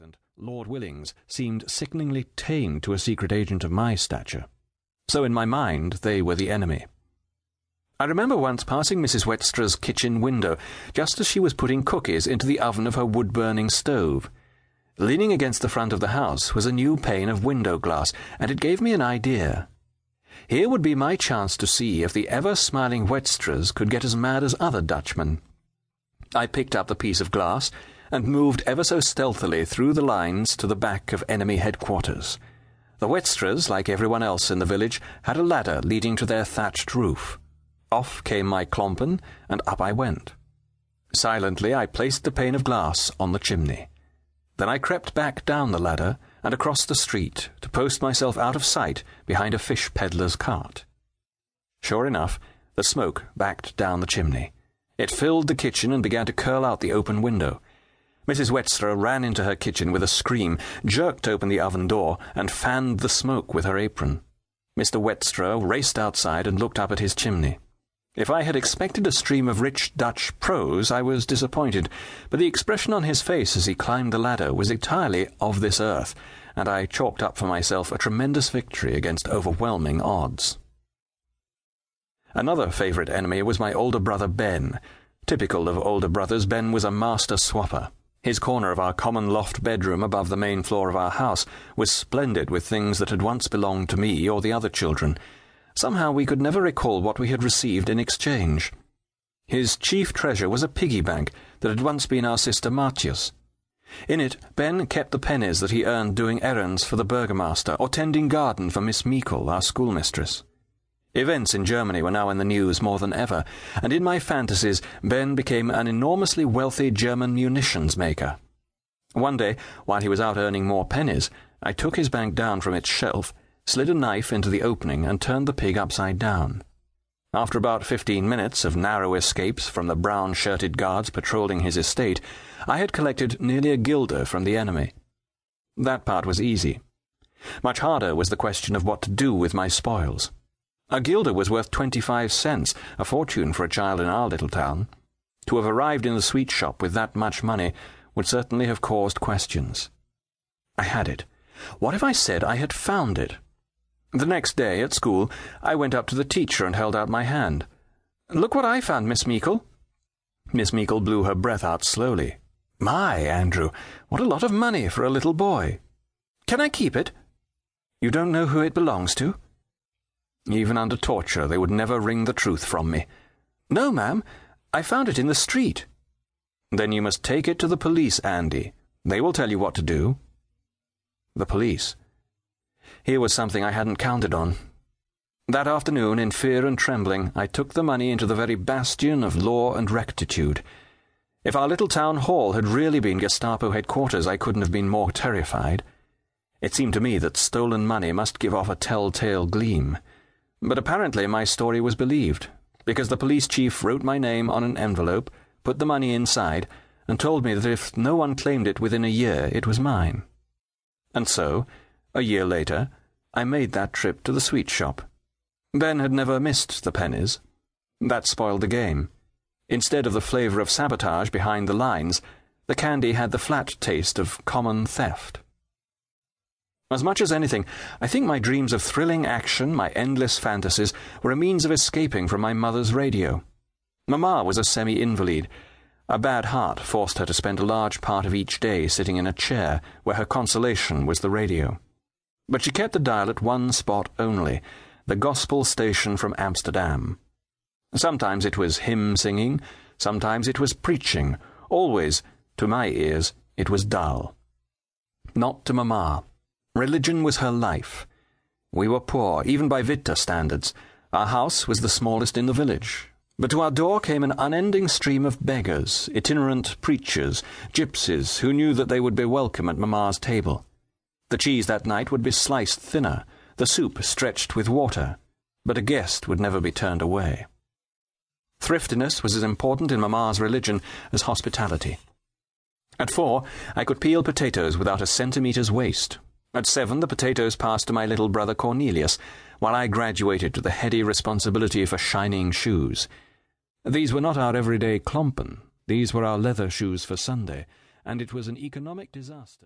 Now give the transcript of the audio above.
And Lord Willings seemed sickeningly tame to a secret agent of my stature. So in my mind, they were the enemy. I remember once passing Mrs. Wetstra's kitchen window just as she was putting cookies into the oven of her wood burning stove. Leaning against the front of the house was a new pane of window glass, and it gave me an idea. Here would be my chance to see if the ever smiling Wetstras could get as mad as other Dutchmen. I picked up the piece of glass and moved ever so stealthily through the lines to the back of enemy headquarters. The Wetstras, like everyone else in the village, had a ladder leading to their thatched roof. Off came my klompen, and up I went. Silently I placed the pane of glass on the chimney. Then I crept back down the ladder and across the street to post myself out of sight behind a fish peddler's cart. Sure enough, the smoke backed down the chimney. It filled the kitchen and began to curl out the open window. Mrs. Wetstra ran into her kitchen with a scream, jerked open the oven door, and fanned the smoke with her apron. Mr. Wetstra raced outside and looked up at his chimney. If I had expected a stream of rich Dutch prose, I was disappointed, but the expression on his face as he climbed the ladder was entirely of this earth, and I chalked up for myself a tremendous victory against overwhelming odds. Another favourite enemy was my older brother Ben. Typical of older brothers, Ben was a master swapper. His corner of our common loft bedroom above the main floor of our house was splendid with things that had once belonged to me or the other children. Somehow we could never recall what we had received in exchange. His chief treasure was a piggy bank that had once been our sister Maartje's. In it, Ben kept the pennies that he earned doing errands for the burgomaster or tending garden for Miss Meikle, our schoolmistress. Events in Germany were now in the news more than ever, and in my fantasies, Ben became an enormously wealthy German munitions maker. One day, while he was out earning more pennies, I took his bank down from its shelf, slid a knife into the opening, and turned the pig upside down. After about fifteen minutes of narrow escapes from the brown shirted guards patrolling his estate, I had collected nearly a guilder from the enemy. That part was easy. Much harder was the question of what to do with my spoils. A guilder was worth twenty-five cents, a fortune for a child in our little town. To have arrived in the sweet shop with that much money would certainly have caused questions. I had it. What if I said I had found it? The next day, at school, I went up to the teacher and held out my hand. Look what I found, Miss Meikle. Miss Meikle blew her breath out slowly. My, Andrew, what a lot of money for a little boy. Can I keep it? You don't know who it belongs to? Even under torture, they would never wring the truth from me. No, ma'am. I found it in the street. Then you must take it to the police, Andy. They will tell you what to do. The police. Here was something I hadn't counted on. That afternoon, in fear and trembling, I took the money into the very bastion of law and rectitude. If our little town hall had really been Gestapo headquarters, I couldn't have been more terrified. It seemed to me that stolen money must give off a telltale gleam. But apparently my story was believed, because the police chief wrote my name on an envelope, put the money inside, and told me that if no one claimed it within a year, it was mine. And so, a year later, I made that trip to the sweet shop. Ben had never missed the pennies. That spoiled the game. Instead of the flavour of sabotage behind the lines, the candy had the flat taste of common theft. As much as anything, I think my dreams of thrilling action, my endless fantasies, were a means of escaping from my mother's radio. Mamma was a semi invalid. A bad heart forced her to spend a large part of each day sitting in a chair where her consolation was the radio. But she kept the dial at one spot only the gospel station from Amsterdam. Sometimes it was hymn singing, sometimes it was preaching, always, to my ears, it was dull. Not to Mamma. Religion was her life. We were poor, even by Witte standards. Our house was the smallest in the village. But to our door came an unending stream of beggars, itinerant preachers, gypsies, who knew that they would be welcome at Mamma's table. The cheese that night would be sliced thinner, the soup stretched with water, but a guest would never be turned away. Thriftiness was as important in Mamma's religion as hospitality. At four, I could peel potatoes without a centimetre's waste, at seven, the potatoes passed to my little brother Cornelius, while I graduated to the heady responsibility for shining shoes. These were not our everyday klompen, these were our leather shoes for Sunday, and it was an economic disaster.